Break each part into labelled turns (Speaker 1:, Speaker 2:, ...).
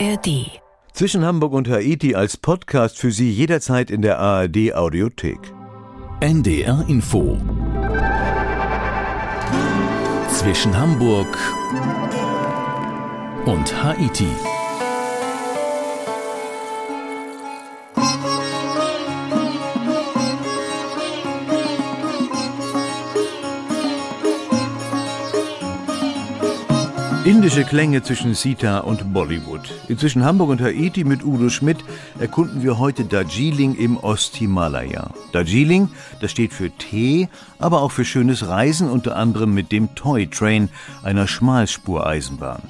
Speaker 1: ARD.
Speaker 2: Zwischen Hamburg und Haiti als Podcast für Sie jederzeit in der ARD Audiothek.
Speaker 3: NDR Info. Zwischen Hamburg und Haiti.
Speaker 2: Indische Klänge zwischen Sita und Bollywood. Inzwischen Hamburg und Haiti mit Udo Schmidt erkunden wir heute Darjeeling im Osthimalaya. Darjeeling, das steht für Tee, aber auch für schönes Reisen, unter anderem mit dem Toy Train, einer Schmalspureisenbahn.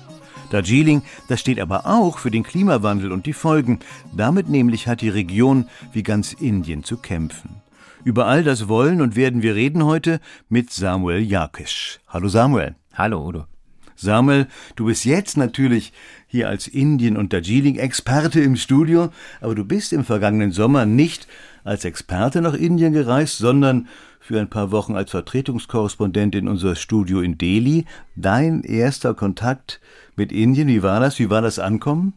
Speaker 2: Darjeeling, das steht aber auch für den Klimawandel und die Folgen. Damit nämlich hat die Region wie ganz Indien zu kämpfen. Über all das wollen und werden wir reden heute mit Samuel Jakisch. Hallo Samuel.
Speaker 4: Hallo Udo.
Speaker 2: Samuel, du bist jetzt natürlich hier als Indien- und Darjeeling-Experte im Studio, aber du bist im vergangenen Sommer nicht als Experte nach Indien gereist, sondern für ein paar Wochen als Vertretungskorrespondent in unser Studio in Delhi. Dein erster Kontakt mit Indien, wie war das? Wie war das Ankommen?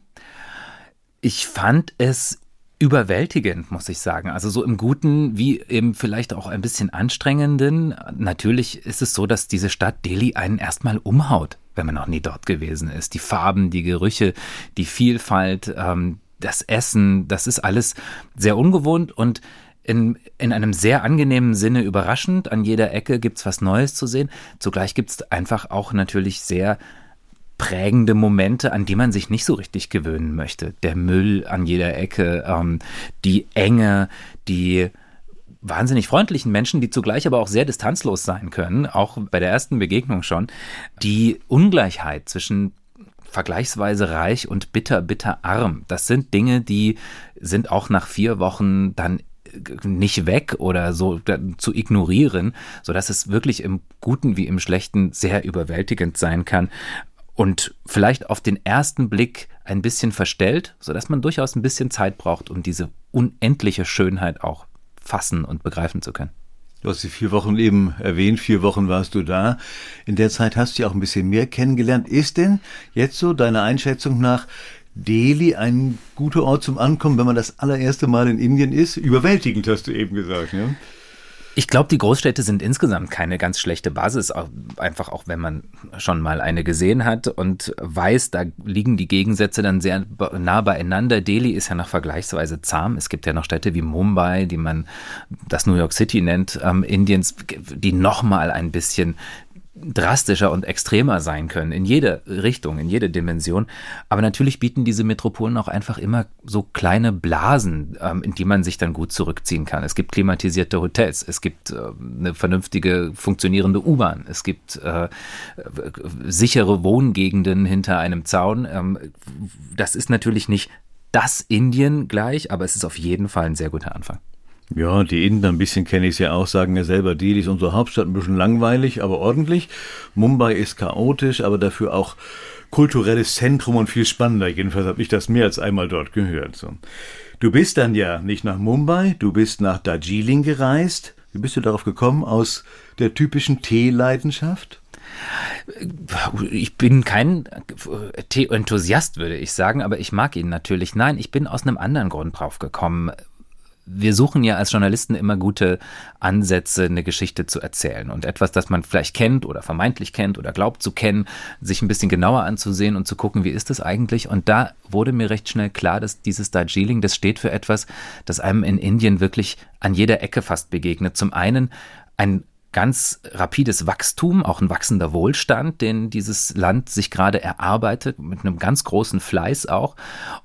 Speaker 4: Ich fand es überwältigend, muss ich sagen. Also so im Guten wie im vielleicht auch ein bisschen anstrengenden. Natürlich ist es so, dass diese Stadt Delhi einen erstmal umhaut, wenn man noch nie dort gewesen ist. Die Farben, die Gerüche, die Vielfalt, ähm, das Essen, das ist alles sehr ungewohnt und in, in einem sehr angenehmen Sinne überraschend. An jeder Ecke gibt's was Neues zu sehen. Zugleich gibt's einfach auch natürlich sehr prägende Momente, an die man sich nicht so richtig gewöhnen möchte. Der Müll an jeder Ecke, ähm, die Enge, die wahnsinnig freundlichen Menschen, die zugleich aber auch sehr distanzlos sein können, auch bei der ersten Begegnung schon, die Ungleichheit zwischen vergleichsweise reich und bitter, bitter arm. Das sind Dinge, die sind auch nach vier Wochen dann nicht weg oder so zu ignorieren, so dass es wirklich im Guten wie im Schlechten sehr überwältigend sein kann und vielleicht auf den ersten Blick ein bisschen verstellt, sodass man durchaus ein bisschen Zeit braucht, um diese unendliche Schönheit auch fassen und begreifen zu können.
Speaker 2: Du hast die vier Wochen eben erwähnt, vier Wochen warst du da. In der Zeit hast du ja auch ein bisschen mehr kennengelernt. Ist denn jetzt so deiner Einschätzung nach Delhi ein guter Ort zum Ankommen, wenn man das allererste Mal in Indien ist? Überwältigend hast du eben gesagt, ja?
Speaker 4: Ich glaube, die Großstädte sind insgesamt keine ganz schlechte Basis, einfach auch wenn man schon mal eine gesehen hat und weiß, da liegen die Gegensätze dann sehr nah beieinander. Delhi ist ja noch vergleichsweise zahm. Es gibt ja noch Städte wie Mumbai, die man das New York City nennt, ähm, Indiens, die noch mal ein bisschen drastischer und extremer sein können, in jede Richtung, in jede Dimension. Aber natürlich bieten diese Metropolen auch einfach immer so kleine Blasen, ähm, in die man sich dann gut zurückziehen kann. Es gibt klimatisierte Hotels, es gibt äh, eine vernünftige, funktionierende U-Bahn, es gibt äh, sichere Wohngegenden hinter einem Zaun. Ähm, das ist natürlich nicht das Indien gleich, aber es ist auf jeden Fall ein sehr guter Anfang.
Speaker 2: Ja, die Inder, ein bisschen kenne ich es ja auch, sagen ja selber, Delhi ist unsere Hauptstadt, ein bisschen langweilig, aber ordentlich. Mumbai ist chaotisch, aber dafür auch kulturelles Zentrum und viel spannender. Jedenfalls habe ich das mehr als einmal dort gehört. So. Du bist dann ja nicht nach Mumbai, du bist nach Darjeeling gereist. Wie bist du darauf gekommen? Aus der typischen Teeleidenschaft?
Speaker 4: Ich bin kein Tee-Enthusiast, würde ich sagen, aber ich mag ihn natürlich. Nein, ich bin aus einem anderen Grund drauf gekommen wir suchen ja als Journalisten immer gute Ansätze, eine Geschichte zu erzählen und etwas, das man vielleicht kennt oder vermeintlich kennt oder glaubt zu kennen, sich ein bisschen genauer anzusehen und zu gucken, wie ist es eigentlich. Und da wurde mir recht schnell klar, dass dieses Darjeeling, das steht für etwas, das einem in Indien wirklich an jeder Ecke fast begegnet. Zum einen ein ganz rapides Wachstum, auch ein wachsender Wohlstand, den dieses Land sich gerade erarbeitet, mit einem ganz großen Fleiß auch.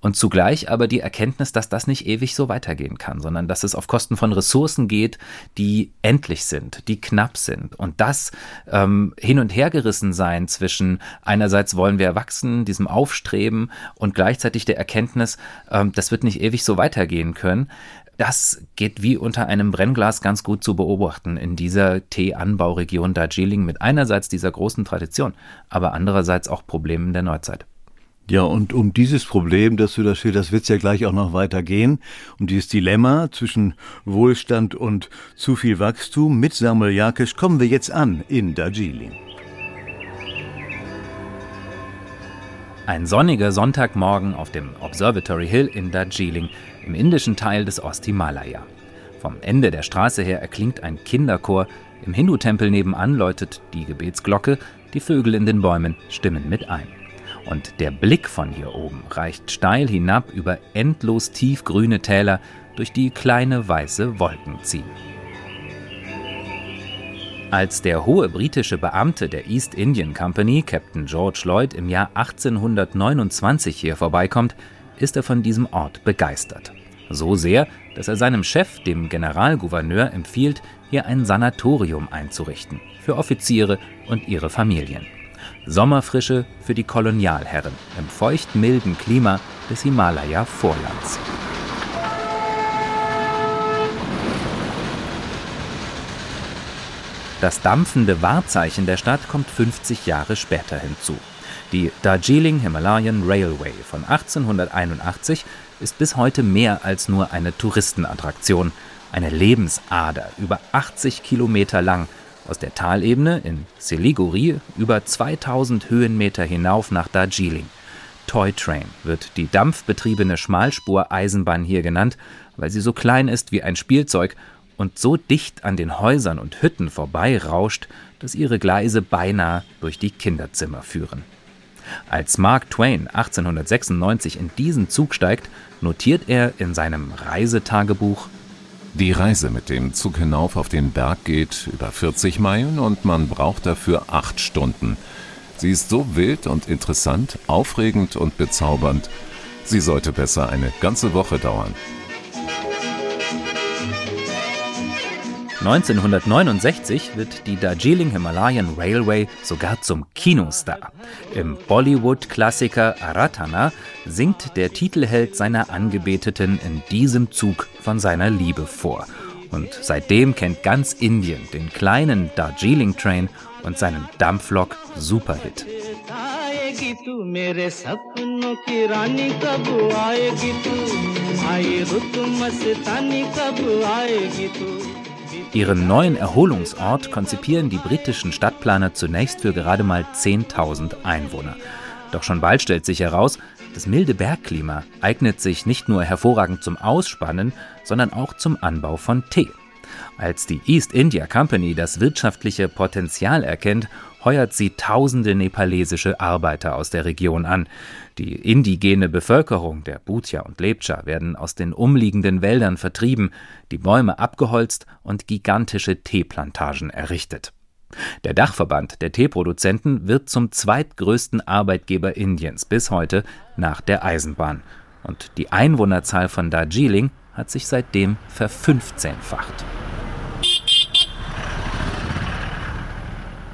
Speaker 4: Und zugleich aber die Erkenntnis, dass das nicht ewig so weitergehen kann, sondern dass es auf Kosten von Ressourcen geht, die endlich sind, die knapp sind. Und das ähm, hin und her gerissen sein zwischen einerseits wollen wir wachsen, diesem Aufstreben und gleichzeitig der Erkenntnis, ähm, das wird nicht ewig so weitergehen können, das geht wie unter einem Brennglas ganz gut zu beobachten in dieser Teeanbauregion Darjeeling mit einerseits dieser großen Tradition, aber andererseits auch Problemen der Neuzeit.
Speaker 2: Ja, und um dieses Problem, das du da das wird es ja gleich auch noch weitergehen, um dieses Dilemma zwischen Wohlstand und zu viel Wachstum mit Samuel Jakisch kommen wir jetzt an in Darjeeling.
Speaker 4: Ein sonniger Sonntagmorgen auf dem Observatory Hill in Darjeeling, im indischen Teil des Osthimalaya. Vom Ende der Straße her erklingt ein Kinderchor, im Hindu-Tempel nebenan läutet die Gebetsglocke, die Vögel in den Bäumen stimmen mit ein. Und der Blick von hier oben reicht steil hinab über endlos tiefgrüne Täler, durch die kleine weiße Wolken ziehen. Als der hohe britische Beamte der East Indian Company, Captain George Lloyd, im Jahr 1829 hier vorbeikommt, ist er von diesem Ort begeistert. So sehr, dass er seinem Chef, dem Generalgouverneur, empfiehlt, hier ein Sanatorium einzurichten für Offiziere und ihre Familien. Sommerfrische für die Kolonialherren im feucht-milden Klima des Himalaya-Vorlands. Das dampfende Wahrzeichen der Stadt kommt 50 Jahre später hinzu. Die Darjeeling Himalayan Railway von 1881 ist bis heute mehr als nur eine Touristenattraktion, eine Lebensader über 80 Kilometer lang, aus der Talebene in Siliguri über 2000 Höhenmeter hinauf nach Darjeeling. Toy Train wird die dampfbetriebene Schmalspur-Eisenbahn hier genannt, weil sie so klein ist wie ein Spielzeug und so dicht an den Häusern und Hütten vorbeirauscht, dass ihre Gleise beinahe durch die Kinderzimmer führen. Als Mark Twain 1896 in diesen Zug steigt, notiert er in seinem Reisetagebuch
Speaker 1: Die Reise mit dem Zug hinauf auf den Berg geht über 40 Meilen und man braucht dafür acht Stunden. Sie ist so wild und interessant, aufregend und bezaubernd. Sie sollte besser eine ganze Woche dauern.
Speaker 4: 1969 wird die Darjeeling Himalayan Railway sogar zum Kinostar. Im Bollywood-Klassiker Aratana singt der Titelheld seiner Angebeteten in diesem Zug von seiner Liebe vor. Und seitdem kennt ganz Indien den kleinen Darjeeling Train und seinen Dampflok Superhit. Ihren neuen Erholungsort konzipieren die britischen Stadtplaner zunächst für gerade mal 10.000 Einwohner. Doch schon bald stellt sich heraus, das milde Bergklima eignet sich nicht nur hervorragend zum Ausspannen, sondern auch zum Anbau von Tee. Als die East India Company das wirtschaftliche Potenzial erkennt, heuert sie tausende nepalesische Arbeiter aus der Region an. Die indigene Bevölkerung der Bhutia und Lepcha werden aus den umliegenden Wäldern vertrieben, die Bäume abgeholzt und gigantische Teeplantagen errichtet. Der Dachverband der Teeproduzenten wird zum zweitgrößten Arbeitgeber Indiens bis heute nach der Eisenbahn. Und die Einwohnerzahl von Darjeeling hat sich seitdem verfünfzehnfacht.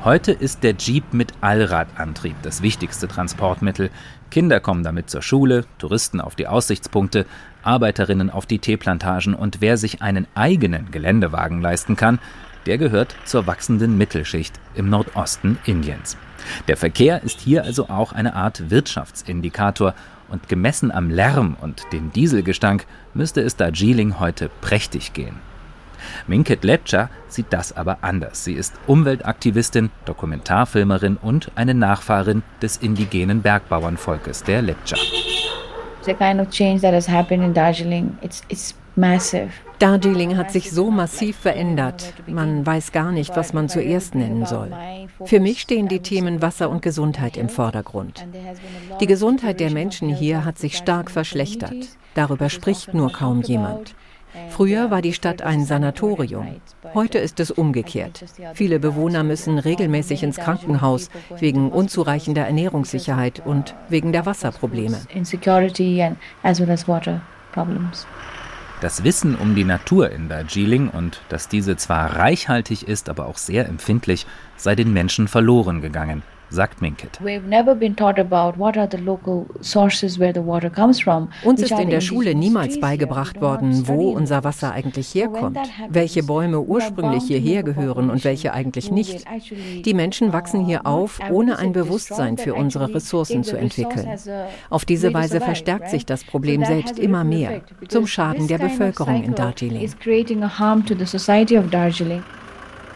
Speaker 4: Heute ist der Jeep mit Allradantrieb das wichtigste Transportmittel. Kinder kommen damit zur Schule, Touristen auf die Aussichtspunkte, Arbeiterinnen auf die Teeplantagen und wer sich einen eigenen Geländewagen leisten kann, der gehört zur wachsenden Mittelschicht im Nordosten Indiens. Der Verkehr ist hier also auch eine Art Wirtschaftsindikator und gemessen am Lärm und dem Dieselgestank müsste es Darjeeling heute prächtig gehen. Minket Lepcha sieht das aber anders. Sie ist Umweltaktivistin, Dokumentarfilmerin und eine Nachfahrin des indigenen Bergbauernvolkes der Lepcha.
Speaker 5: The kind of change that has happened in Darjeeling, it's, it's massive.
Speaker 6: Darjeeling hat sich so massiv verändert. Man weiß gar nicht, was man zuerst nennen soll. Für mich stehen die Themen Wasser und Gesundheit im Vordergrund. Die Gesundheit der Menschen hier hat sich stark verschlechtert. Darüber spricht nur kaum jemand. Früher war die Stadt ein Sanatorium. Heute ist es umgekehrt. Viele Bewohner müssen regelmäßig ins Krankenhaus wegen unzureichender Ernährungssicherheit und wegen der Wasserprobleme.
Speaker 4: Das Wissen um die Natur in Darjeeling und dass diese zwar reichhaltig ist, aber auch sehr empfindlich, sei den Menschen verloren gegangen sagt Minkett.
Speaker 6: Uns ist in der Schule niemals beigebracht worden, wo unser Wasser eigentlich herkommt, welche Bäume ursprünglich hierher gehören und welche eigentlich nicht. Die Menschen wachsen hier auf, ohne ein Bewusstsein für unsere Ressourcen zu entwickeln. Auf diese Weise verstärkt sich das Problem selbst immer mehr, zum Schaden der Bevölkerung in Darjeeling.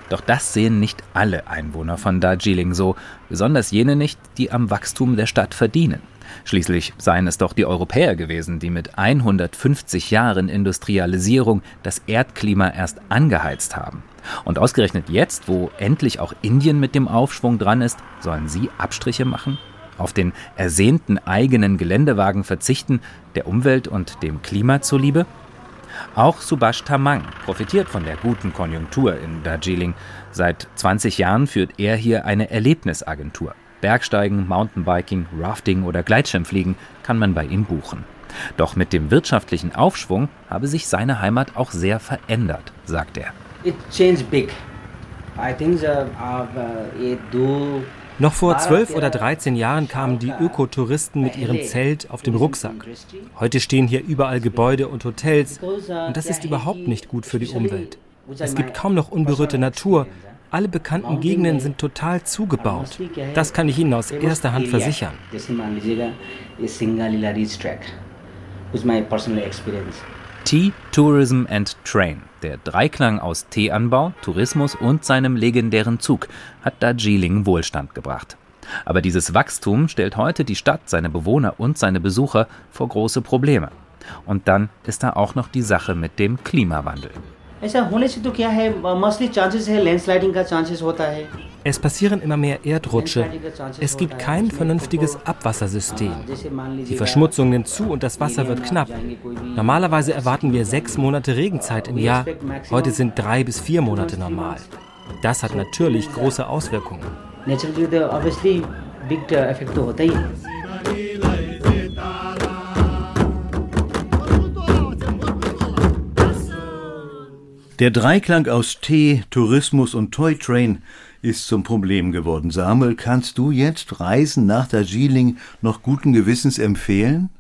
Speaker 4: Doch das sehen nicht alle Einwohner von Darjeeling so, besonders jene nicht, die am Wachstum der Stadt verdienen. Schließlich seien es doch die Europäer gewesen, die mit 150 Jahren Industrialisierung das Erdklima erst angeheizt haben. Und ausgerechnet jetzt, wo endlich auch Indien mit dem Aufschwung dran ist, sollen sie Abstriche machen? Auf den ersehnten eigenen Geländewagen verzichten, der Umwelt und dem Klima zuliebe? Auch Subhash Tamang profitiert von der guten Konjunktur in Darjeeling. Seit 20 Jahren führt er hier eine Erlebnisagentur. Bergsteigen, Mountainbiking, Rafting oder Gleitschirmfliegen kann man bei ihm buchen. Doch mit dem wirtschaftlichen Aufschwung habe sich seine Heimat auch sehr verändert, sagt er. It changed big.
Speaker 7: I think the, uh, uh, noch vor zwölf oder dreizehn Jahren kamen die Ökotouristen mit ihrem Zelt auf dem Rucksack. Heute stehen hier überall Gebäude und Hotels und das ist überhaupt nicht gut für die Umwelt. Es gibt kaum noch unberührte Natur. Alle bekannten Gegenden sind total zugebaut. Das kann ich Ihnen aus erster Hand versichern.
Speaker 4: Tea, Tourism and Train. Der Dreiklang aus Teeanbau, Tourismus und seinem legendären Zug hat Darjeeling Wohlstand gebracht. Aber dieses Wachstum stellt heute die Stadt, seine Bewohner und seine Besucher vor große Probleme. Und dann ist da auch noch die Sache mit dem Klimawandel.
Speaker 7: Es passieren immer mehr Erdrutsche. Es gibt kein vernünftiges Abwassersystem. Die Verschmutzung nimmt zu und das Wasser wird knapp. Normalerweise erwarten wir sechs Monate Regenzeit im Jahr. Heute sind drei bis vier Monate normal. Das hat natürlich große Auswirkungen.
Speaker 2: Der Dreiklang aus Tee, Tourismus und Toy Train ist zum Problem geworden. Samuel, kannst du jetzt Reisen nach Darjeeling noch guten Gewissens empfehlen?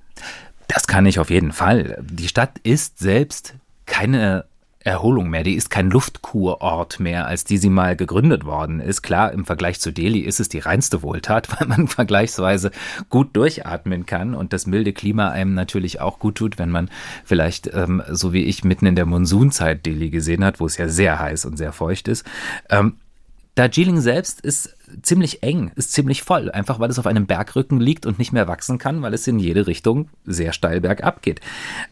Speaker 4: Das kann ich auf jeden Fall. Die Stadt ist selbst keine Erholung mehr. Die ist kein Luftkurort mehr, als die sie mal gegründet worden ist. Klar, im Vergleich zu Delhi ist es die reinste Wohltat, weil man vergleichsweise gut durchatmen kann und das milde Klima einem natürlich auch gut tut, wenn man vielleicht, ähm, so wie ich, mitten in der Monsunzeit Delhi gesehen hat, wo es ja sehr heiß und sehr feucht ist. Ähm, Darjeeling selbst ist ziemlich eng, ist ziemlich voll, einfach weil es auf einem Bergrücken liegt und nicht mehr wachsen kann, weil es in jede Richtung sehr steil bergab geht.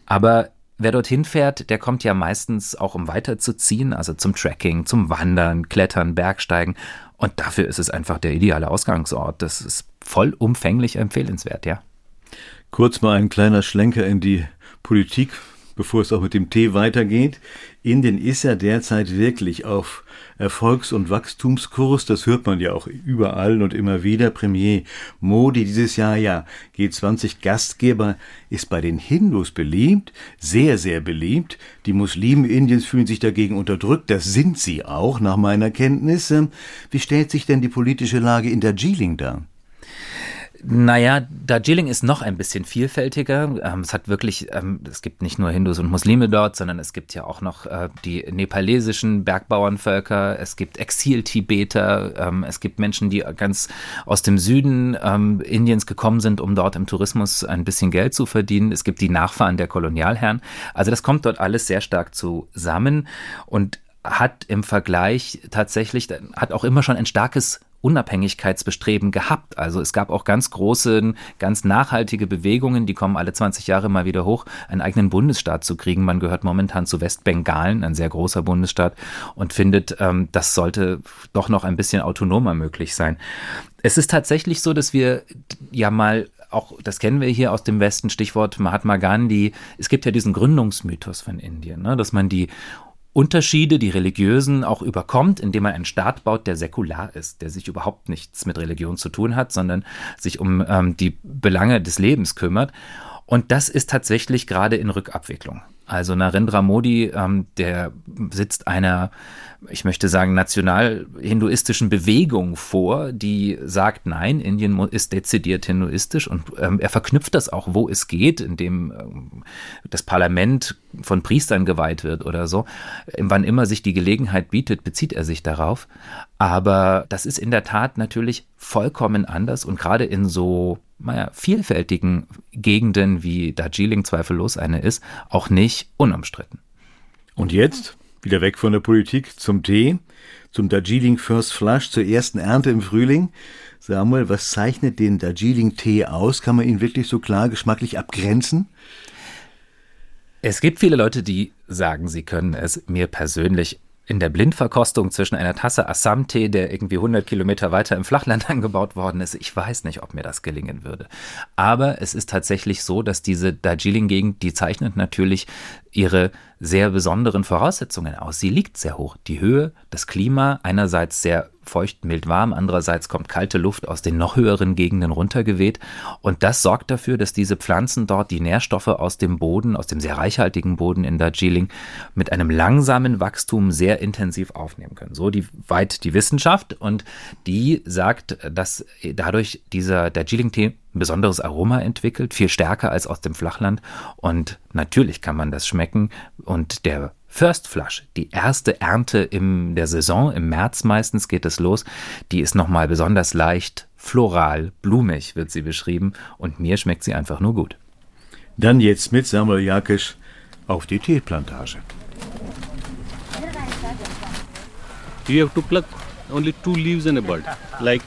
Speaker 4: Aber Wer dorthin fährt, der kommt ja meistens auch um weiterzuziehen, also zum Trekking, zum Wandern, Klettern, Bergsteigen. Und dafür ist es einfach der ideale Ausgangsort. Das ist vollumfänglich empfehlenswert, ja.
Speaker 2: Kurz mal ein kleiner Schlenker in die Politik, bevor es auch mit dem Tee weitergeht. Indien ist ja derzeit wirklich auf Erfolgs- und Wachstumskurs. Das hört man ja auch überall und immer wieder. Premier Modi dieses Jahr ja G20 Gastgeber ist bei den Hindus beliebt, sehr, sehr beliebt. Die Muslimen Indiens fühlen sich dagegen unterdrückt. Das sind sie auch, nach meiner Kenntnis. Wie stellt sich denn die politische Lage in Darjeeling dar?
Speaker 4: Naja, Darjeeling ist noch ein bisschen vielfältiger. Ähm, es hat wirklich, ähm, es gibt nicht nur Hindus und Muslime dort, sondern es gibt ja auch noch äh, die nepalesischen Bergbauernvölker, es gibt Exil-Tibeter, ähm, es gibt Menschen, die ganz aus dem Süden ähm, Indiens gekommen sind, um dort im Tourismus ein bisschen Geld zu verdienen. Es gibt die Nachfahren der Kolonialherren. Also das kommt dort alles sehr stark zusammen und hat im Vergleich tatsächlich, hat auch immer schon ein starkes Unabhängigkeitsbestreben gehabt. Also es gab auch ganz große, ganz nachhaltige Bewegungen, die kommen alle 20 Jahre mal wieder hoch, einen eigenen Bundesstaat zu kriegen. Man gehört momentan zu Westbengalen, ein sehr großer Bundesstaat, und findet, ähm, das sollte doch noch ein bisschen autonomer möglich sein. Es ist tatsächlich so, dass wir ja mal auch, das kennen wir hier aus dem Westen, Stichwort Mahatma Gandhi. Es gibt ja diesen Gründungsmythos von Indien, ne, dass man die Unterschiede, die religiösen, auch überkommt, indem man einen Staat baut, der säkular ist, der sich überhaupt nichts mit Religion zu tun hat, sondern sich um ähm, die Belange des Lebens kümmert. Und das ist tatsächlich gerade in Rückabwicklung. Also Narendra Modi, ähm, der sitzt einer ich möchte sagen, national-hinduistischen Bewegung vor, die sagt, nein, Indien ist dezidiert hinduistisch und ähm, er verknüpft das auch, wo es geht, indem ähm, das Parlament von Priestern geweiht wird oder so. Wann immer sich die Gelegenheit bietet, bezieht er sich darauf. Aber das ist in der Tat natürlich vollkommen anders und gerade in so vielfältigen Gegenden, wie Darjeeling zweifellos eine ist, auch nicht unumstritten.
Speaker 2: Und jetzt? Wieder weg von der Politik zum Tee. zum Darjeeling First Flush, zur ersten Ernte im Frühling. Samuel, was zeichnet den Darjeeling-Tee aus? Kann man ihn wirklich so klar geschmacklich abgrenzen?
Speaker 4: Es gibt viele Leute, die sagen, sie können es. Mir persönlich in der Blindverkostung zwischen einer Tasse Assam-Tee, der irgendwie 100 Kilometer weiter im Flachland angebaut worden ist, ich weiß nicht, ob mir das gelingen würde. Aber es ist tatsächlich so, dass diese Darjeeling-Gegend, die zeichnet natürlich ihre sehr besonderen Voraussetzungen aus. Sie liegt sehr hoch. Die Höhe, das Klima, einerseits sehr feucht, mild, warm, andererseits kommt kalte Luft aus den noch höheren Gegenden runtergeweht. Und das sorgt dafür, dass diese Pflanzen dort die Nährstoffe aus dem Boden, aus dem sehr reichhaltigen Boden in Darjeeling mit einem langsamen Wachstum sehr intensiv aufnehmen können. So die, weit die Wissenschaft. Und die sagt, dass dadurch dieser Darjeeling-Tee ein besonderes Aroma entwickelt, viel stärker als aus dem Flachland. Und natürlich kann man das schmecken. Und der First Flush, die erste Ernte in der Saison, im März meistens geht es los, die ist nochmal besonders leicht, floral, blumig wird sie beschrieben und mir schmeckt sie einfach nur gut.
Speaker 2: Dann jetzt mit Samuel Jakisch auf die Teeplantage.
Speaker 8: You have to pluck only two leaves in a bud, like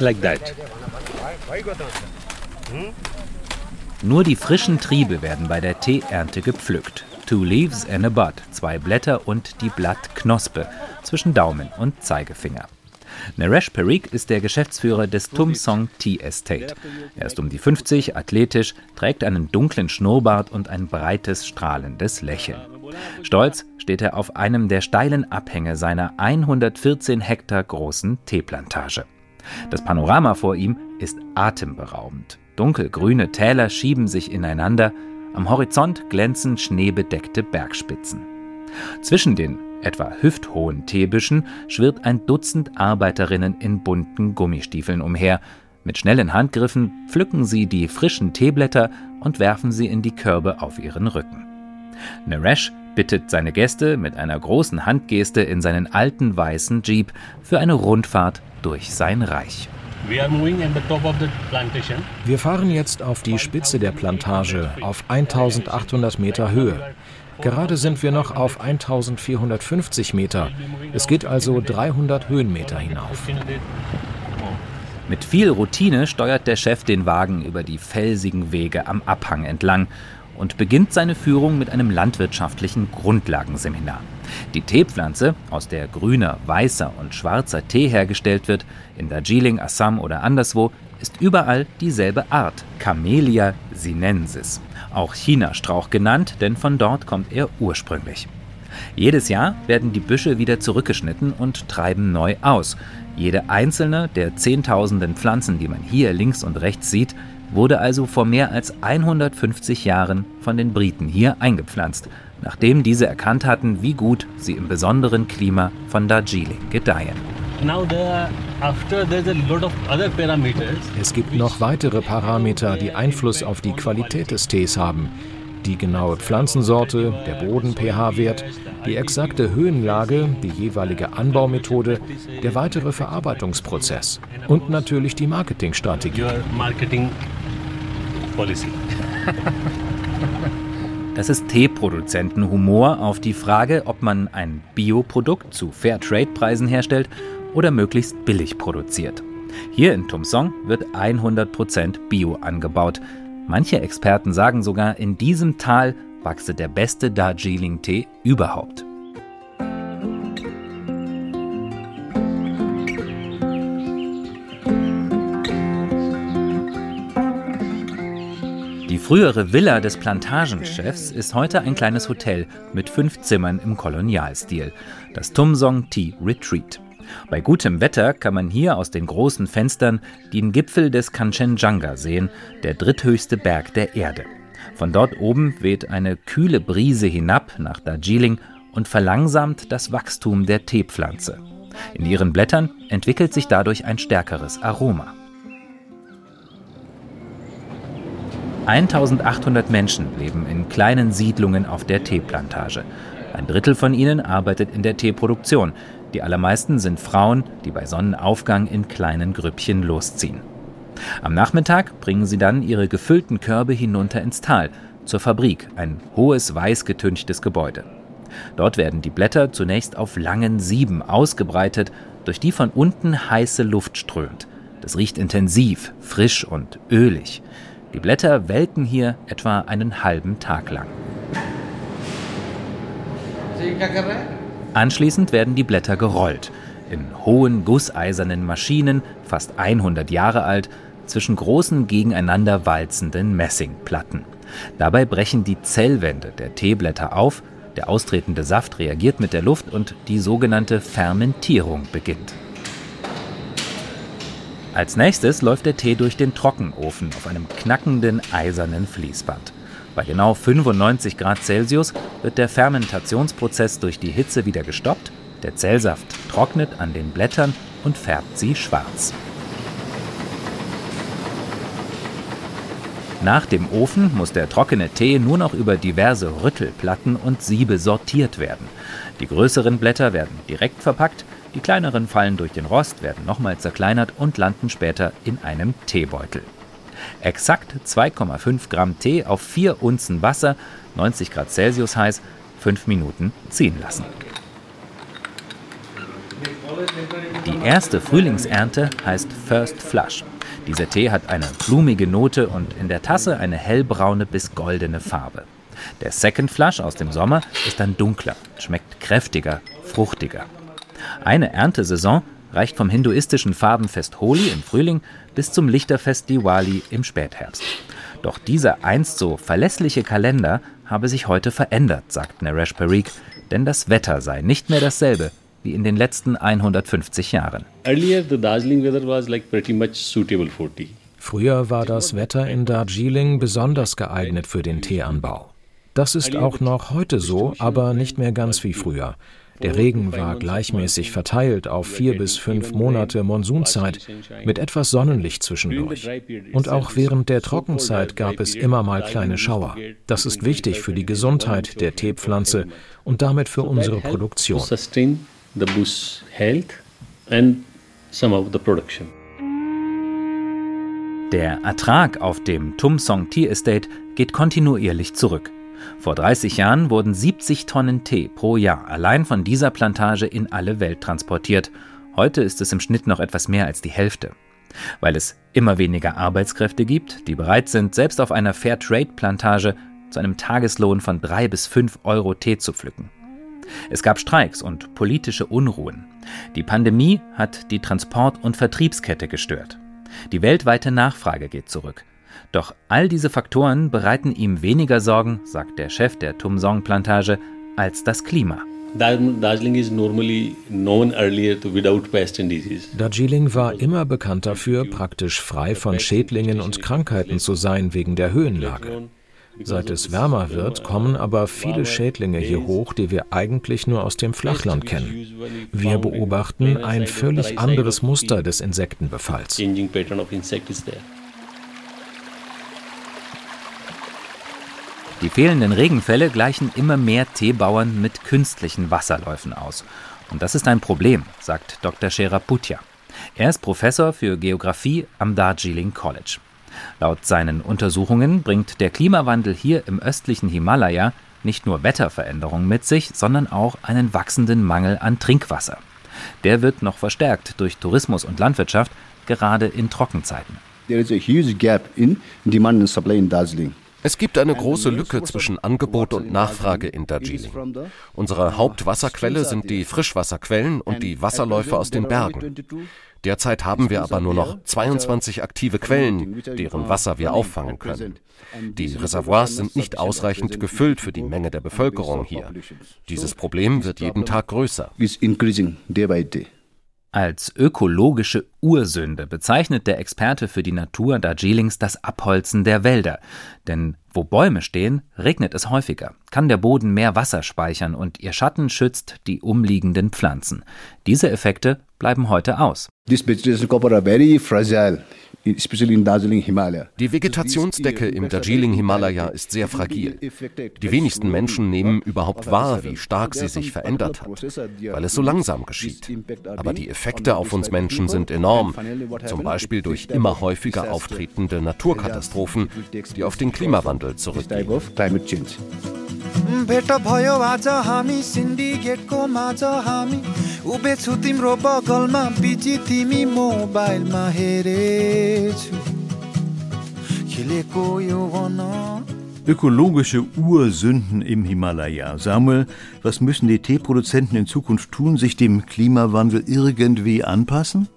Speaker 8: like that.
Speaker 4: Nur die frischen Triebe werden bei der Teeernte gepflückt. Two Leaves and a Bud, zwei Blätter und die Blattknospe zwischen Daumen und Zeigefinger. Naresh Parikh ist der Geschäftsführer des Tumsong Tea Estate. Er ist um die 50, athletisch, trägt einen dunklen Schnurrbart und ein breites, strahlendes Lächeln. Stolz steht er auf einem der steilen Abhänge seiner 114 Hektar großen Teeplantage. Das Panorama vor ihm ist atemberaubend. Dunkelgrüne Täler schieben sich ineinander, am Horizont glänzen schneebedeckte Bergspitzen. Zwischen den etwa hüfthohen Teebüschen schwirrt ein Dutzend Arbeiterinnen in bunten Gummistiefeln umher. Mit schnellen Handgriffen pflücken sie die frischen Teeblätter und werfen sie in die Körbe auf ihren Rücken. Naresh bittet seine Gäste mit einer großen Handgeste in seinen alten weißen Jeep für eine Rundfahrt durch sein Reich.
Speaker 9: Wir fahren jetzt auf die Spitze der Plantage auf 1800 Meter Höhe. Gerade sind wir noch auf 1450 Meter. Es geht also 300 Höhenmeter hinauf.
Speaker 4: Mit viel Routine steuert der Chef den Wagen über die felsigen Wege am Abhang entlang und beginnt seine Führung mit einem landwirtschaftlichen Grundlagenseminar. Die Teepflanze, aus der grüner, weißer und schwarzer Tee hergestellt wird, in Darjeeling, Assam oder anderswo, ist überall dieselbe Art, Camellia sinensis. Auch Chinastrauch genannt, denn von dort kommt er ursprünglich. Jedes Jahr werden die Büsche wieder zurückgeschnitten und treiben neu aus. Jede einzelne der Zehntausenden Pflanzen, die man hier links und rechts sieht, wurde also vor mehr als 150 Jahren von den Briten hier eingepflanzt, nachdem diese erkannt hatten, wie gut sie im besonderen Klima von Darjeeling gedeihen.
Speaker 9: Es gibt noch weitere Parameter, die Einfluss auf die Qualität des Tees haben. Die genaue Pflanzensorte, der Boden-pH-Wert, die exakte Höhenlage, die jeweilige Anbaumethode, der weitere Verarbeitungsprozess und natürlich die Marketingstrategie.
Speaker 4: Das ist Teeproduzentenhumor auf die Frage, ob man ein Bioprodukt zu Fairtrade-Preisen herstellt oder möglichst billig produziert. Hier in Tumsong wird 100% Bio angebaut. Manche Experten sagen sogar, in diesem Tal wachse der beste Darjeeling-Tee überhaupt. Frühere Villa des Plantagenchefs ist heute ein kleines Hotel mit fünf Zimmern im Kolonialstil, das Tumsong Tea Retreat. Bei gutem Wetter kann man hier aus den großen Fenstern den Gipfel des Kanchenjunga sehen, der dritthöchste Berg der Erde. Von dort oben weht eine kühle Brise hinab nach Darjeeling und verlangsamt das Wachstum der Teepflanze. In ihren Blättern entwickelt sich dadurch ein stärkeres Aroma. 1800 Menschen leben in kleinen Siedlungen auf der Teeplantage. Ein Drittel von ihnen arbeitet in der Teeproduktion. Die allermeisten sind Frauen, die bei Sonnenaufgang in kleinen Grüppchen losziehen. Am Nachmittag bringen sie dann ihre gefüllten Körbe hinunter ins Tal, zur Fabrik, ein hohes weiß getünchtes Gebäude. Dort werden die Blätter zunächst auf langen Sieben ausgebreitet, durch die von unten heiße Luft strömt. Das riecht intensiv, frisch und ölig. Die Blätter welken hier etwa einen halben Tag lang. Anschließend werden die Blätter gerollt. In hohen, gusseisernen Maschinen, fast 100 Jahre alt, zwischen großen gegeneinander walzenden Messingplatten. Dabei brechen die Zellwände der Teeblätter auf, der austretende Saft reagiert mit der Luft und die sogenannte Fermentierung beginnt. Als nächstes läuft der Tee durch den Trockenofen auf einem knackenden eisernen Fließband. Bei genau 95 Grad Celsius wird der Fermentationsprozess durch die Hitze wieder gestoppt, der Zellsaft trocknet an den Blättern und färbt sie schwarz. Nach dem Ofen muss der trockene Tee nur noch über diverse Rüttelplatten und Siebe sortiert werden. Die größeren Blätter werden direkt verpackt, die kleineren fallen durch den Rost, werden nochmal zerkleinert und landen später in einem Teebeutel. Exakt 2,5 Gramm Tee auf 4 Unzen Wasser, 90 Grad Celsius heiß, 5 Minuten ziehen lassen. Die erste Frühlingsernte heißt First Flush. Dieser Tee hat eine blumige Note und in der Tasse eine hellbraune bis goldene Farbe. Der Second Flush aus dem Sommer ist dann dunkler, schmeckt kräftiger, fruchtiger. Eine Erntesaison reicht vom hinduistischen Farbenfest Holi im Frühling bis zum Lichterfest Diwali im Spätherbst. Doch dieser einst so verlässliche Kalender habe sich heute verändert, sagt Naresh Parikh, denn das Wetter sei nicht mehr dasselbe wie in den letzten 150 Jahren.
Speaker 9: Früher war das Wetter in Darjeeling besonders geeignet für den Teeanbau. Das ist auch noch heute so, aber nicht mehr ganz wie früher. Der Regen war gleichmäßig verteilt auf vier bis fünf Monate Monsunzeit mit etwas Sonnenlicht zwischendurch. Und auch während der Trockenzeit gab es immer mal kleine Schauer. Das ist wichtig für die Gesundheit der Teepflanze und damit für unsere Produktion.
Speaker 4: Der Ertrag auf dem Tum Song Tea Estate geht kontinuierlich zurück. Vor 30 Jahren wurden 70 Tonnen Tee pro Jahr allein von dieser Plantage in alle Welt transportiert. Heute ist es im Schnitt noch etwas mehr als die Hälfte. Weil es immer weniger Arbeitskräfte gibt, die bereit sind, selbst auf einer Fairtrade-Plantage zu einem Tageslohn von 3 bis 5 Euro Tee zu pflücken. Es gab Streiks und politische Unruhen. Die Pandemie hat die Transport- und Vertriebskette gestört. Die weltweite Nachfrage geht zurück. Doch all diese Faktoren bereiten ihm weniger Sorgen, sagt der Chef der Tumsong-Plantage, als das Klima.
Speaker 9: Darjeeling war immer bekannt dafür, praktisch frei von Schädlingen und Krankheiten zu sein wegen der Höhenlage. Seit es wärmer wird, kommen aber viele Schädlinge hier hoch, die wir eigentlich nur aus dem Flachland kennen. Wir beobachten ein völlig anderes Muster des Insektenbefalls.
Speaker 4: Die fehlenden Regenfälle gleichen immer mehr Teebauern mit künstlichen Wasserläufen aus. Und das ist ein Problem, sagt Dr. Sheraputia. Er ist Professor für Geographie am Darjeeling College. Laut seinen Untersuchungen bringt der Klimawandel hier im östlichen Himalaya nicht nur Wetterveränderungen mit sich, sondern auch einen wachsenden Mangel an Trinkwasser. Der wird noch verstärkt durch Tourismus und Landwirtschaft, gerade in Trockenzeiten. There is a huge gap in
Speaker 10: demand and supply in Darjeeling. Es gibt eine große Lücke zwischen Angebot und Nachfrage in Darjeeling. Unsere Hauptwasserquelle sind die Frischwasserquellen und die Wasserläufe aus den Bergen. Derzeit haben wir aber nur noch 22 aktive Quellen, deren Wasser wir auffangen können. Die Reservoirs sind nicht ausreichend gefüllt für die Menge der Bevölkerung hier. Dieses Problem wird jeden Tag größer.
Speaker 4: Als ökologische Ursünde bezeichnet der Experte für die Natur Darjeelings das Abholzen der Wälder. Denn wo Bäume stehen, regnet es häufiger, kann der Boden mehr Wasser speichern und ihr Schatten schützt die umliegenden Pflanzen. Diese Effekte bleiben heute aus. This.
Speaker 10: Die Vegetationsdecke im Darjeeling-Himalaya ist sehr fragil. Die wenigsten Menschen nehmen überhaupt wahr, wie stark sie sich verändert hat, weil es so langsam geschieht. Aber die Effekte auf uns Menschen sind enorm, zum Beispiel durch immer häufiger auftretende Naturkatastrophen, die auf den Klimawandel zurückgehen.
Speaker 11: भेट भयो आज हामी सिन्डिकेटको माझ हामी उभिछु तिम्रो बगलमा बिजी तिमी मोबाइलमा हेरेछु
Speaker 2: Ökologische Ursünden im Himalaya. Samuel, was müssen die Teeproduzenten in Zukunft tun, sich dem Klimawandel irgendwie anpassen?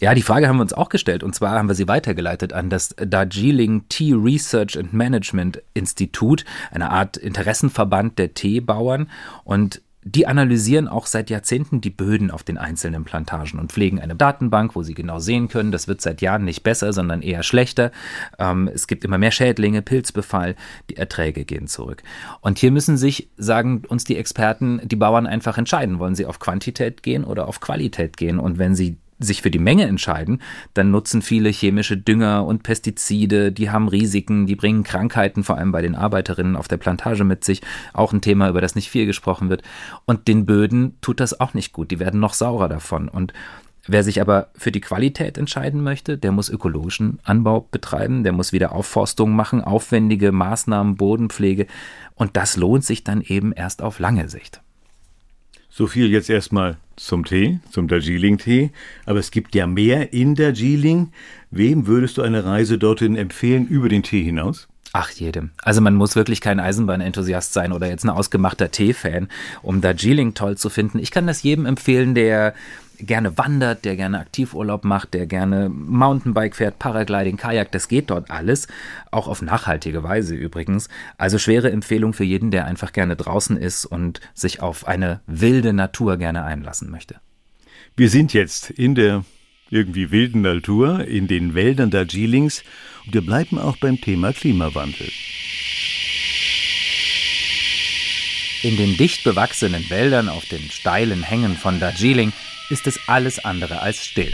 Speaker 4: Ja, die Frage haben wir uns auch gestellt und zwar haben wir sie weitergeleitet an das Darjeeling Tea Research and Management Institute, eine Art Interessenverband der Teebauern und die analysieren auch seit Jahrzehnten die Böden auf den einzelnen Plantagen und pflegen eine Datenbank, wo sie genau sehen können, das wird seit Jahren nicht besser, sondern eher schlechter. Ähm, es gibt immer mehr Schädlinge, Pilzbefall, die Erträge gehen zurück. Und hier müssen sich, sagen uns die Experten, die Bauern einfach entscheiden, wollen sie auf Quantität gehen oder auf Qualität gehen. Und wenn sie sich für die Menge entscheiden, dann nutzen viele chemische Dünger und Pestizide, die haben Risiken, die bringen Krankheiten, vor allem bei den Arbeiterinnen auf der Plantage mit sich, auch ein Thema, über das nicht viel gesprochen wird. Und den Böden tut das auch nicht gut, die werden noch saurer davon. Und Wer sich aber für die Qualität entscheiden möchte, der muss ökologischen Anbau betreiben, der muss wieder Aufforstung machen, aufwendige Maßnahmen, Bodenpflege. Und das lohnt sich dann eben erst auf lange Sicht.
Speaker 2: So viel jetzt erstmal zum Tee, zum Darjeeling-Tee. Aber es gibt ja mehr in Darjeeling. Wem würdest du eine Reise dorthin empfehlen über den Tee hinaus?
Speaker 4: Ach, jedem. Also man muss wirklich kein Eisenbahnenthusiast sein oder jetzt ein ausgemachter Tee-Fan, um Darjeeling toll zu finden. Ich kann das jedem empfehlen, der gerne wandert, der gerne Aktivurlaub macht, der gerne Mountainbike fährt, Paragliding, Kajak, das geht dort alles, auch auf nachhaltige Weise übrigens. Also schwere Empfehlung für jeden, der einfach gerne draußen ist und sich auf eine wilde Natur gerne einlassen möchte.
Speaker 2: Wir sind jetzt in der irgendwie wilden Natur, in den Wäldern Darjeelings und wir bleiben auch beim Thema Klimawandel.
Speaker 4: In den dicht bewachsenen Wäldern auf den steilen Hängen von Darjeeling ist es alles andere als still.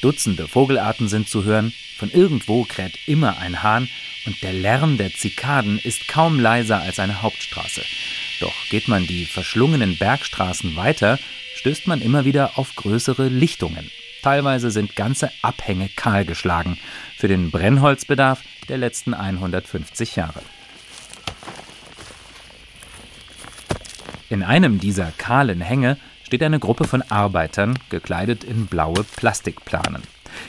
Speaker 4: Dutzende Vogelarten sind zu hören, von irgendwo kräht immer ein Hahn und der Lärm der Zikaden ist kaum leiser als eine Hauptstraße. Doch geht man die verschlungenen Bergstraßen weiter, stößt man immer wieder auf größere Lichtungen. Teilweise sind ganze Abhänge kahlgeschlagen für den Brennholzbedarf der letzten 150 Jahre. In einem dieser kahlen Hänge steht eine Gruppe von Arbeitern, gekleidet in blaue Plastikplanen.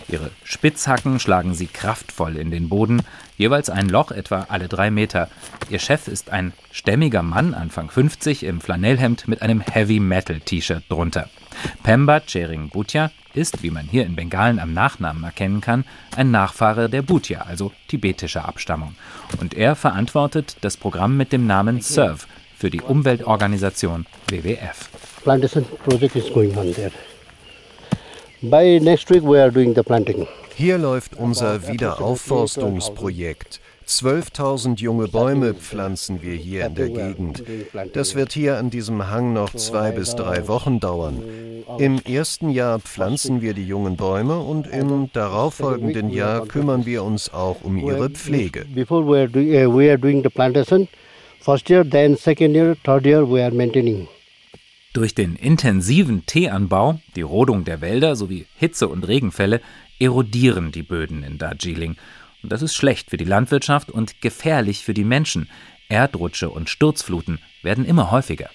Speaker 4: Ihre Spitzhacken schlagen sie kraftvoll in den Boden, jeweils ein Loch etwa alle drei Meter. Ihr Chef ist ein stämmiger Mann, Anfang 50, im Flanellhemd mit einem Heavy-Metal-T-Shirt drunter. Pemba Chering Bhutia ist, wie man hier in Bengalen am Nachnamen erkennen kann, ein Nachfahre der Bhutia, also tibetischer Abstammung. Und er verantwortet das Programm mit dem Namen SERVE für die Umweltorganisation WWF plantation project is going on there.
Speaker 10: By next week we are doing the planting. Hier läuft unser Wiederaufforstungsprojekt. 12.000 junge Bäume pflanzen wir hier in der Gegend. Das wird hier an diesem Hang noch zwei bis drei Wochen dauern. Im ersten Jahr pflanzen wir die jungen Bäume und im darauffolgenden Jahr kümmern wir uns auch um ihre Pflege. Before we are doing the plantation, first year, then second year, third year we are maintaining.
Speaker 4: Durch den intensiven Teeanbau, die Rodung der Wälder sowie Hitze- und Regenfälle erodieren die Böden in Darjeeling. Und das ist schlecht für die Landwirtschaft und gefährlich für die Menschen. Erdrutsche und Sturzfluten werden immer häufiger.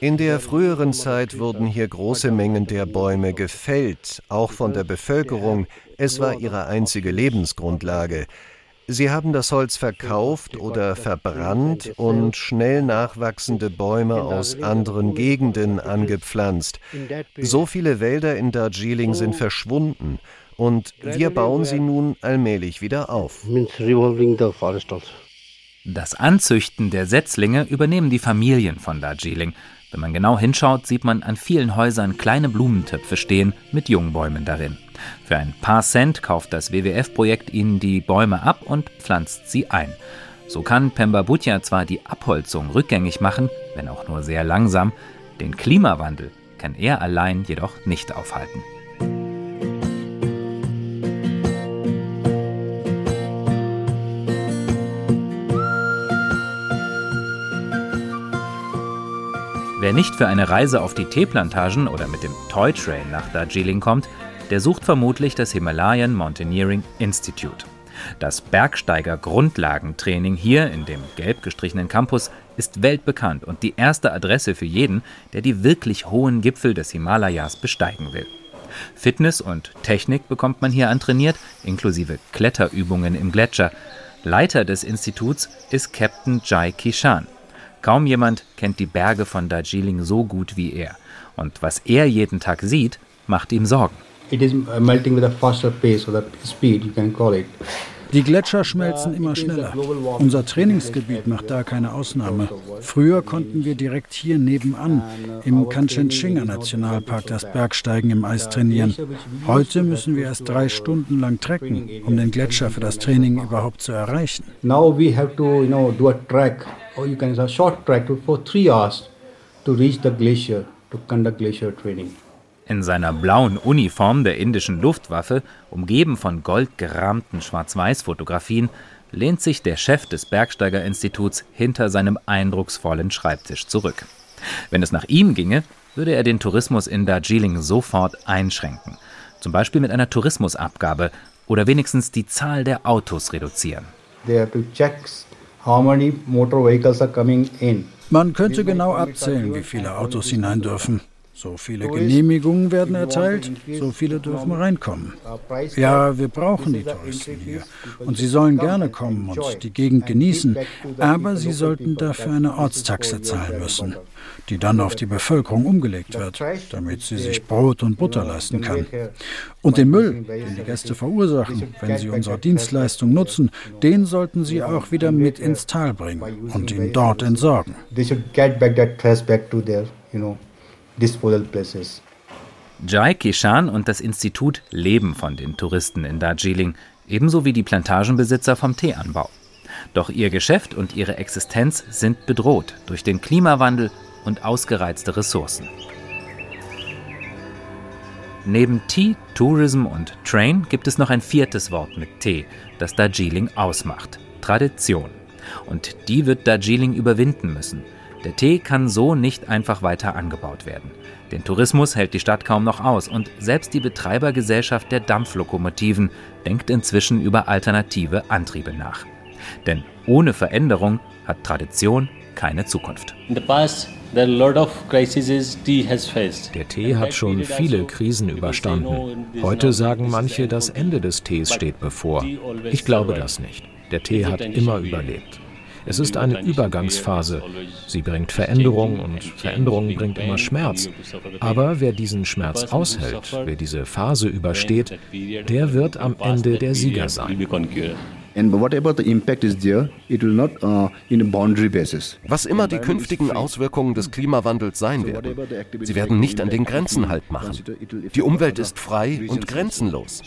Speaker 10: In der früheren Zeit wurden hier große Mengen der Bäume gefällt, auch von der Bevölkerung. Es war ihre einzige Lebensgrundlage. Sie haben das Holz verkauft oder verbrannt und schnell nachwachsende Bäume aus anderen Gegenden angepflanzt. So viele Wälder in Darjeeling sind verschwunden und wir bauen sie nun allmählich wieder auf.
Speaker 4: Das Anzüchten der Setzlinge übernehmen die Familien von Darjeeling. Wenn man genau hinschaut, sieht man an vielen Häusern kleine Blumentöpfe stehen mit Jungbäumen darin. Für ein paar Cent kauft das WWF-Projekt ihnen die Bäume ab und pflanzt sie ein. So kann Pemba Butya zwar die Abholzung rückgängig machen, wenn auch nur sehr langsam, den Klimawandel kann er allein jedoch nicht aufhalten. Wer nicht für eine Reise auf die Teeplantagen oder mit dem Toy Train nach Darjeeling kommt, der sucht vermutlich das Himalayan Mountaineering Institute. Das Bergsteiger-Grundlagentraining hier in dem gelb gestrichenen Campus ist weltbekannt und die erste Adresse für jeden, der die wirklich hohen Gipfel des Himalayas besteigen will. Fitness und Technik bekommt man hier antrainiert, inklusive Kletterübungen im Gletscher. Leiter des Instituts ist Captain Jai Kishan. Kaum jemand kennt die Berge von Darjeeling so gut wie er. Und was er jeden Tag sieht, macht ihm Sorgen. It is uh, melting with a faster pace
Speaker 12: or speed, you can call it. Die Gletscher schmelzen immer schneller. Unser Trainingsgebiet macht da keine Ausnahme. Früher konnten wir direkt hier nebenan im Kanchenjunga Nationalpark das Bergsteigen im Eis trainieren. Heute müssen wir erst drei Stunden lang trecken, um den Gletscher für das Training überhaupt zu erreichen. Now we have to, you know, do a trek, or you can say a short trek for three hours to reach the glacier to conduct glacier training.
Speaker 4: In seiner blauen Uniform der indischen Luftwaffe, umgeben von goldgerahmten Schwarz-Weiß-Fotografien, lehnt sich der Chef des Bergsteigerinstituts hinter seinem eindrucksvollen Schreibtisch zurück. Wenn es nach ihm ginge, würde er den Tourismus in Darjeeling sofort einschränken. Zum Beispiel mit einer Tourismusabgabe oder wenigstens die Zahl der Autos reduzieren.
Speaker 12: Man könnte genau abzählen, wie viele Autos hinein dürfen. So viele Genehmigungen werden erteilt, so viele dürfen reinkommen. Ja, wir brauchen die Touristen hier und sie sollen gerne kommen und die Gegend genießen, aber sie sollten dafür eine Ortstaxe zahlen müssen, die dann auf die Bevölkerung umgelegt wird, damit sie sich Brot und Butter leisten kann. Und den Müll, den die Gäste verursachen, wenn sie unsere Dienstleistung nutzen, den sollten sie auch wieder mit ins Tal bringen und ihn dort entsorgen. They should get back that trash back to their, you know,
Speaker 4: disposal places. Jai Kishan und das Institut leben von den Touristen in Darjeeling, ebenso wie die Plantagenbesitzer vom Teeanbau. Doch ihr Geschäft und ihre Existenz sind bedroht durch den Klimawandel und ausgereizte Ressourcen. Neben Tea, Tourism und Train gibt es noch ein viertes Wort mit T, das Darjeeling ausmacht: Tradition. Und die wird Darjeeling überwinden müssen. Der Tee kann so nicht einfach weiter angebaut werden. Den Tourismus hält die Stadt kaum noch aus und selbst die Betreibergesellschaft der Dampflokomotiven denkt inzwischen über alternative Antriebe nach. Denn ohne Veränderung hat Tradition keine Zukunft. Der
Speaker 9: Tee hat schon viele Krisen überstanden. Heute sagen manche, das Ende des Tees steht bevor. Ich glaube das nicht. Der Tee hat immer überlebt. Es ist eine Übergangsphase. Sie bringt Veränderung und Veränderung bringt immer Schmerz. Aber wer diesen Schmerz aushält, wer diese Phase übersteht, der wird am Ende der Sieger sein.
Speaker 10: Was immer die künftigen Auswirkungen des Klimawandels sein werden, sie werden nicht an den Grenzen Halt machen. Die Umwelt ist frei und grenzenlos.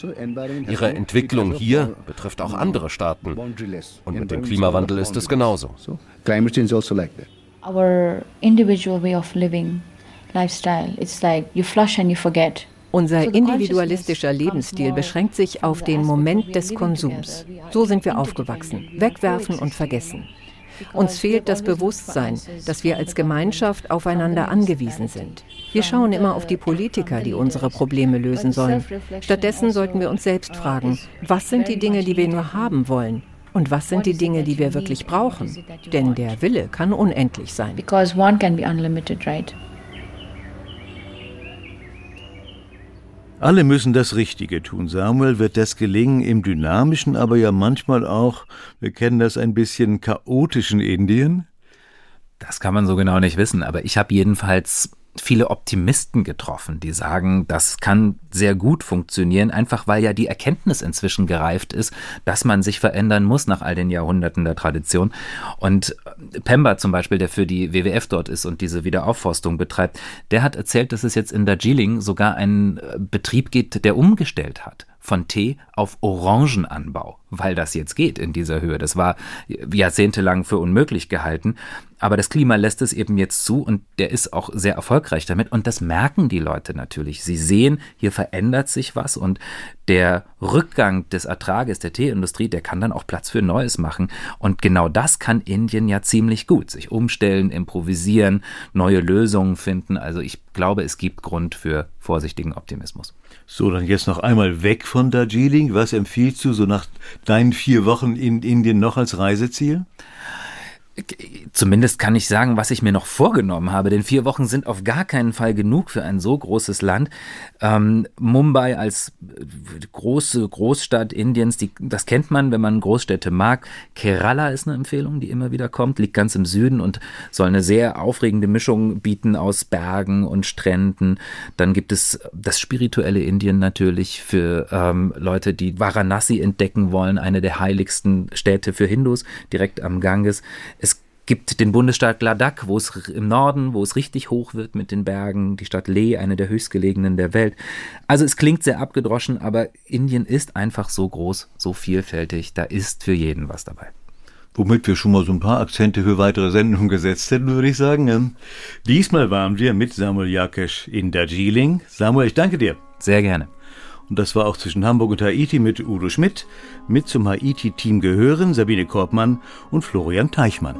Speaker 10: Ihre Entwicklung hier betrifft auch andere Staaten. Und mit dem Klimawandel ist es genauso. Also
Speaker 5: Our individual way of living, lifestyle, it's like you flush and you forget.
Speaker 6: Unser individualistischer Lebensstil beschränkt sich auf den Moment des Konsums. So sind wir aufgewachsen. Wegwerfen und vergessen. Uns fehlt das Bewusstsein, dass wir als Gemeinschaft aufeinander angewiesen sind. Wir schauen immer auf die Politiker, die unsere Probleme lösen sollen. Stattdessen sollten wir uns selbst fragen, was sind die Dinge, die wir nur haben wollen? Und was sind die Dinge, die wir wirklich brauchen? Denn der Wille kann unendlich sein. Because one can be unlimited, right?
Speaker 2: Alle müssen das Richtige tun. Samuel wird das gelingen im dynamischen, aber ja manchmal auch, wir kennen das ein bisschen chaotischen Indien.
Speaker 4: Das kann man so genau nicht wissen, aber ich habe jedenfalls viele Optimisten getroffen, die sagen, das kann sehr gut funktionieren, einfach weil ja die Erkenntnis inzwischen gereift ist, dass man sich verändern muss nach all den Jahrhunderten der Tradition. Und Pemba zum Beispiel, der für die WWF dort ist und diese Wiederaufforstung betreibt, der hat erzählt, dass es jetzt in Darjeeling sogar einen Betrieb gibt, der umgestellt hat von Tee auf Orangenanbau, weil das jetzt geht in dieser Höhe. Das war jahrzehntelang für unmöglich gehalten. Aber das Klima lässt es eben jetzt zu und der ist auch sehr erfolgreich damit. Und das merken die Leute natürlich. Sie sehen, hier verändert sich was und der Rückgang des Ertrages der Teeindustrie, der kann dann auch Platz für Neues machen. Und genau das kann Indien ja ziemlich gut. Sich umstellen, improvisieren, neue Lösungen finden. Also ich glaube, es gibt Grund für vorsichtigen Optimismus.
Speaker 2: So, dann jetzt noch einmal weg von Darjeeling? Was empfiehlst du so nach deinen vier Wochen in Indien noch als Reiseziel?
Speaker 4: Zumindest kann ich sagen, was ich mir noch vorgenommen habe, denn vier Wochen sind auf gar keinen Fall genug für ein so großes Land. Ähm, Mumbai als große Großstadt Indiens, die, das kennt man, wenn man Großstädte mag. Kerala ist eine Empfehlung, die immer wieder kommt, liegt ganz im Süden und soll eine sehr aufregende Mischung bieten aus Bergen und Stränden. Dann gibt es das spirituelle Indien natürlich für ähm, Leute, die Varanasi entdecken wollen, eine der heiligsten Städte für Hindus, direkt am Ganges gibt den Bundesstaat Ladakh, wo es im Norden, wo es richtig hoch wird mit den Bergen, die Stadt Leh, eine der höchstgelegenen der Welt. Also es klingt sehr abgedroschen, aber Indien ist einfach so groß, so vielfältig, da ist für jeden was dabei.
Speaker 2: Womit wir schon mal so ein paar Akzente für weitere Sendungen gesetzt hätten, würde ich sagen. Diesmal waren wir mit Samuel Jakesh in Darjeeling. Samuel, ich danke dir.
Speaker 4: Sehr gerne.
Speaker 2: Und das war auch zwischen Hamburg und Haiti mit Udo Schmidt. Mit zum Haiti-Team gehören Sabine Korbmann und Florian Teichmann.